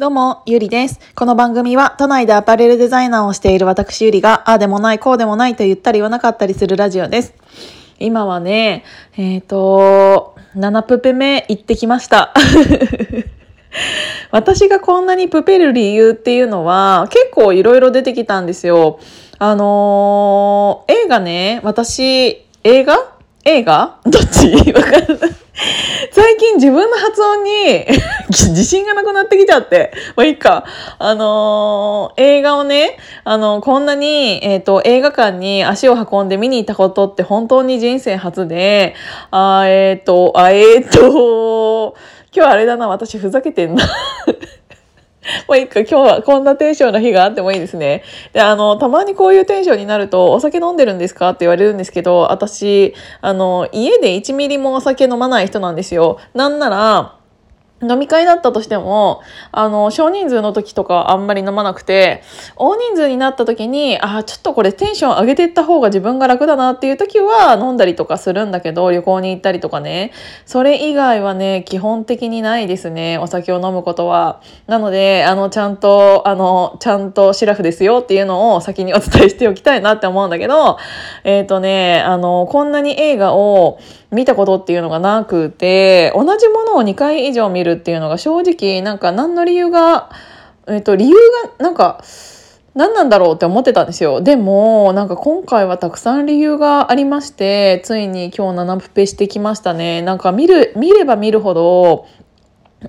どうも、ゆりです。この番組は都内でアパレルデザイナーをしている私ゆりが、ああでもない、こうでもないと言ったり言わなかったりするラジオです。今はね、えっ、ー、と、7プペ目行ってきました。私がこんなにプペる理由っていうのは結構いろいろ出てきたんですよ。あのー、映画ね、私、映画？映画？どっち？わかんない。最近自分の発音に 自信がなくなってきちゃって。まあいいか。あのー、映画をね、あの、こんなに、えっ、ー、と、映画館に足を運んで見に行ったことって本当に人生初で、あえっ、と、あえっ、と、今日あれだな、私ふざけてんな もういいか、今日はこんなテンションの日があってもいいですね。で、あの、たまにこういうテンションになると、お酒飲んでるんですか？って言われるんですけど、私、あの、家で1ミリもお酒飲まない人なんですよ。なんなら、飲み会だったとしても、あの、少人数の時とかあんまり飲まなくて、大人数になった時に、ああ、ちょっとこれテンション上げていった方が自分が楽だなっていう時は飲んだりとかするんだけど、旅行に行ったりとかね。それ以外はね、基本的にないですね。お酒を飲むことは。なので、あの、ちゃんと、あの、ちゃんとシラフですよっていうのを先にお伝えしておきたいなって思うんだけど、えっ、ー、とね、あの、こんなに映画を見たことっていうのがなくて、同じものを2回以上見るっていうのが正直なんか何の理由が、えっと、理由がなんか、何なんだろうって思ってたんですよ。でも、なんか今回はたくさん理由がありまして、ついに今日7プペしてきましたね。なんか見る、見れば見るほど、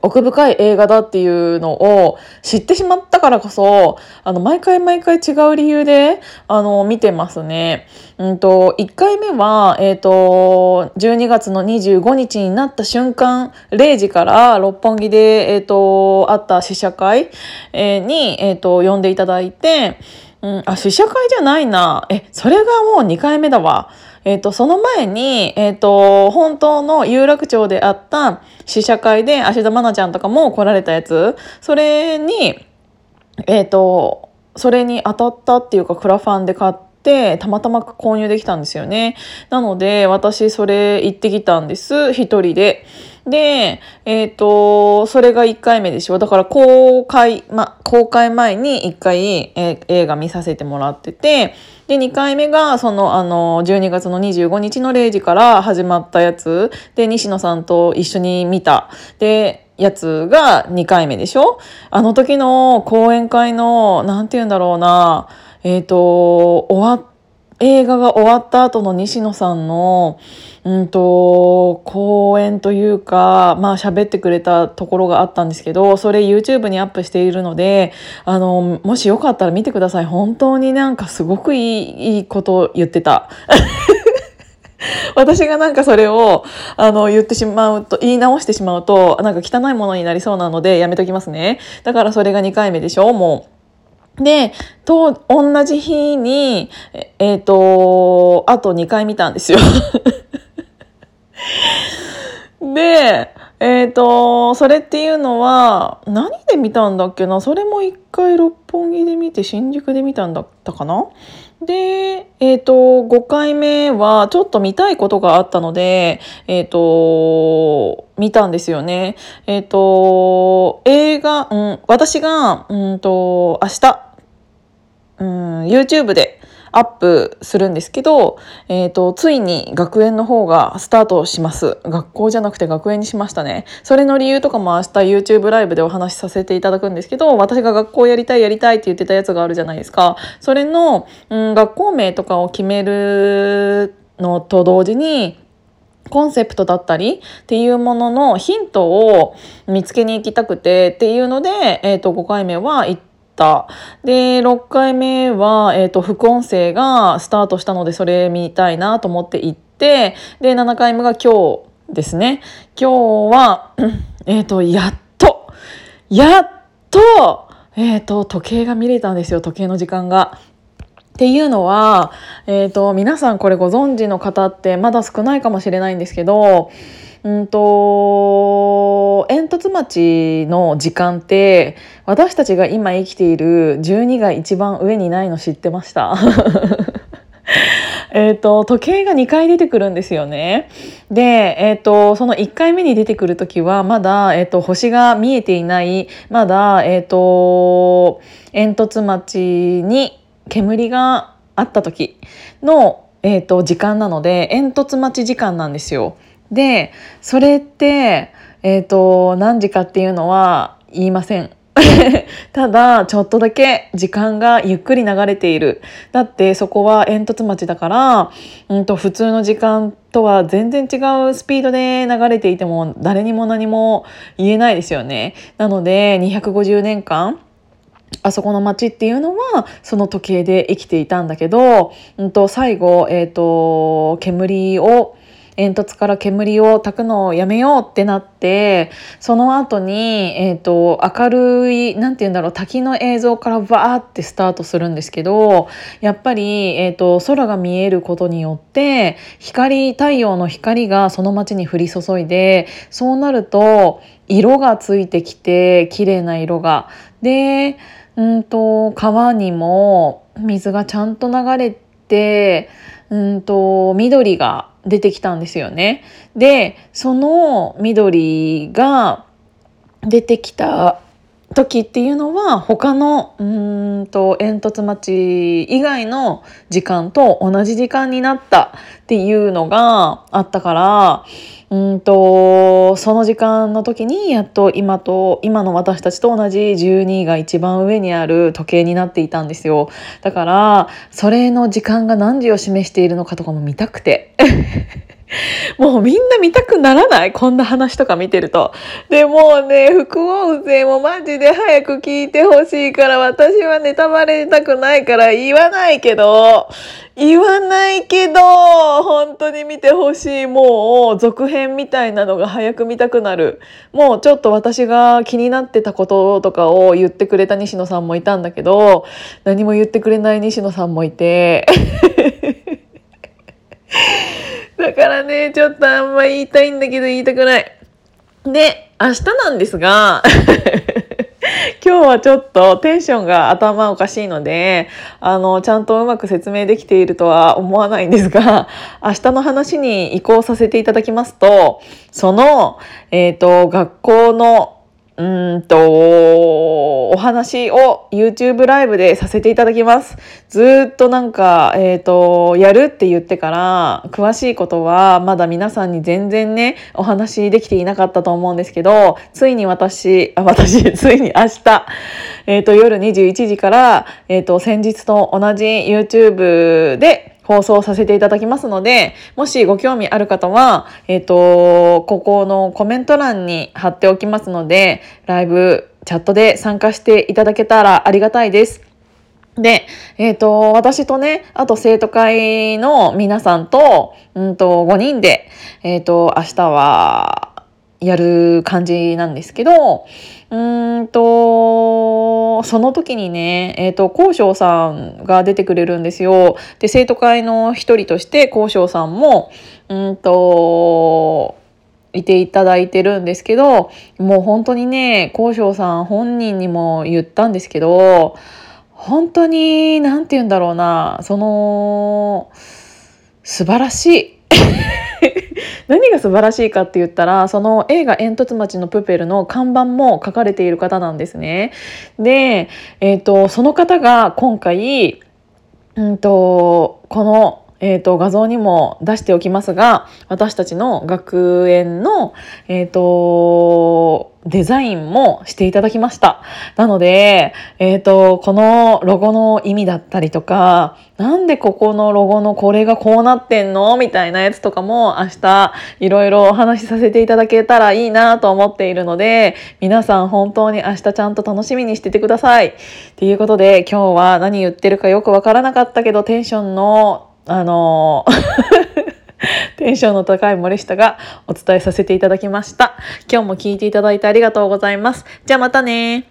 奥深い映画だっていうのを知ってしまったからこそ、あの、毎回毎回違う理由で、あの、見てますね。うんと、1回目は、えっ、ー、と、12月の25日になった瞬間、0時から六本木で、えっ、ー、と、あった試写会、に、えっ、と、呼んでいただいて、うん、あ、試写会じゃないな。え、それがもう2回目だわ。えっ、と、その前に、えっ、と、本当の有楽町であった試写会で芦田愛菜ちゃんとかも来られたやつ、それに、えっ、と、それに当たったっていうか、クラファンで買って、たまたま購入できたんですよね。なので、私それ行ってきたんです。一人で。で、えっ、ー、と、それが1回目でしょ。だから公開、ま、公開前に1回、えー、映画見させてもらってて、で、2回目が、その、あの、12月の25日の0時から始まったやつ、で、西野さんと一緒に見た。で、やつが2回目でしょ？あの時の講演会の、なんて言うんだろうな、えっ、ー、と、終わっ映画が終わった後の西野さんの、うんと、講演というか、まあ喋ってくれたところがあったんですけど、それ YouTube にアップしているので、あの、もしよかったら見てください。本当になんかすごくいい、いいこと言ってた。私がなんかそれをあの言ってしまうと言い直してしまうとなんか汚いものになりそうなのでやめときますねだからそれが2回目でしょもうで、と、同じ日に、えっ、ー、と、あと2回見たんですよ。で、えっ、ー、と、それっていうのは、何で見たんだっけな？それも1回六本木で見て、新宿で見たんだったかな？で、えっ、ー、と、5回目はちょっと見たいことがあったので、えっ、ー、と、見たんですよね。えっ、と、映画、うん、私が、うんと、明日、うん、YouTube でアップするんですけど、えっ、ー、と、ついに学園の方がスタートします。学校じゃなくて学園にしましたね。それの理由とかも明日 YouTube ライブでお話しさせていただくんですけど、私が学校やりたいやりたいって言ってたやつがあるじゃないですか。それの、うん、学校名とかを決めるのと同時に、コンセプトだったりっていうもののヒントを見つけに行きたくてっていうので、えっ、ー、と、5回目は行ってた。で、6回目は、えっ、ー、と、副音声がスタートしたので、それ見たいなと思って行って、で、7回目が今日ですね。今日は、えっ、ー、と、やっと、やっと、えっ、ー、と、時計が見れたんですよ、時計の時間が。っていうのは、えっ、と、皆さんこれご存知の方ってまだ少ないかもしれないんですけど、うんと煙突町の時間って私たちが今生きている12が一番上にないの知ってました？えっと、時計が2回出てくるんですよね。で、えっと、その1回目に出てくる時は、まだ、えっと、星が見えていない、まだ、えっと、煙突町に煙があった時の、えっと、時間なので、煙突待ち時間なんですよ。で、それって、えっと、何時かっていうのは言いません。ただちょっとだけ時間がゆっくり流れているだってそこは煙突町だから、うんと、普通の時間とは全然違うスピードで流れていても誰にも何も言えないですよね。なので250年間あそこの町っていうのはその時計で生きていたんだけど、うんと、最後、えーと煙を煙突から煙を焚くのをやめようってなってその後に、えーと、明るい何て言うんだろう滝の映像からバーってスタートするんですけどやっぱり、えーと、空が見えることによって光太陽の光がその街に降り注いでそうなると色がついてきて綺麗な色が。でうんと川にも水がちゃんと流れてうんと緑が出てきたんですよね。でその緑が出てきた時っていうのは他のうんと煙突町以外の時間と同じ時間になったっていうのがあったからうんとその時間の時にやっと今と今の私たちと同じ12が一番上にある時計になっていたんですよ。だからそれの時間が何時を示しているのかとかも見たくて。もうみんな見たくならない？こんな話とか見てると。でもうね、副音声もマジで早く聞いてほしいから私はネタバレたくないから言わないけど、言わないけど、本当に見てほしい。もう続編みたいなのが早く見たくなる。もうちょっと私が気になってたこととかを言ってくれた西野さんもいたんだけど、何も言ってくれない西野さんもいて。だからね、ちょっとあんま言いたいんだけど言いたくない。で、明日なんですが、今日はちょっとテンションが頭おかしいので、あの、ちゃんとうまく説明できているとは思わないんですが、明日の話に移行させていただきますと、その、えっ、ー、と、学校のうんと、お話を YouTube ライブでさせていただきます。ずっとなんか、えっ、ー、と、やるって言ってから、詳しいことはまだ皆さんに全然ね、お話できていなかったと思うんですけど、ついに私、あ、私、ついに明日、えっ、ー、と、夜21時から、えっ、ー、と、先日と同じ YouTube で、放送させていただきますので、もしご興味ある方は、えっ、ー、と、ここのコメント欄に貼っておきますので、ライブ、チャットで参加していただけたらありがたいです。で、えっ、ー、と、私とね、あと生徒会の皆さんと、うんと、5人で、えっ、ー、と、明日は、やる感じなんですけど、うんと、その時にね、えっ、ー、と、交渉さんが出てくれるんですよ。で、生徒会の一人として交渉さんも、うんと、いていただいてるんですけど、もう本当にね、交渉さん本人にも言ったんですけど、本当に、なんて言うんだろうな、その、素晴らしい。何が素晴らしいかって言ったらその映画「煙突町のプペル」の看板も書かれている方なんですね。で、えーと、その方が今回、うんと、このえーと、画像にも出しておきますが私たちの学園の、えーと、デザインもしていただきましたなので、えーと、このロゴの意味だったりとかなんでここのロゴのこれがこうなってんの？みたいなやつとかも明日いろいろお話しさせていただけたらいいなと思っているので皆さん本当に明日ちゃんと楽しみにしててください。っていうことで今日は何言ってるかよくわからなかったけどテンションのあの テンションの高い森下がお伝えさせていただきました。今日も聞いていただいてありがとうございます。じゃあまたね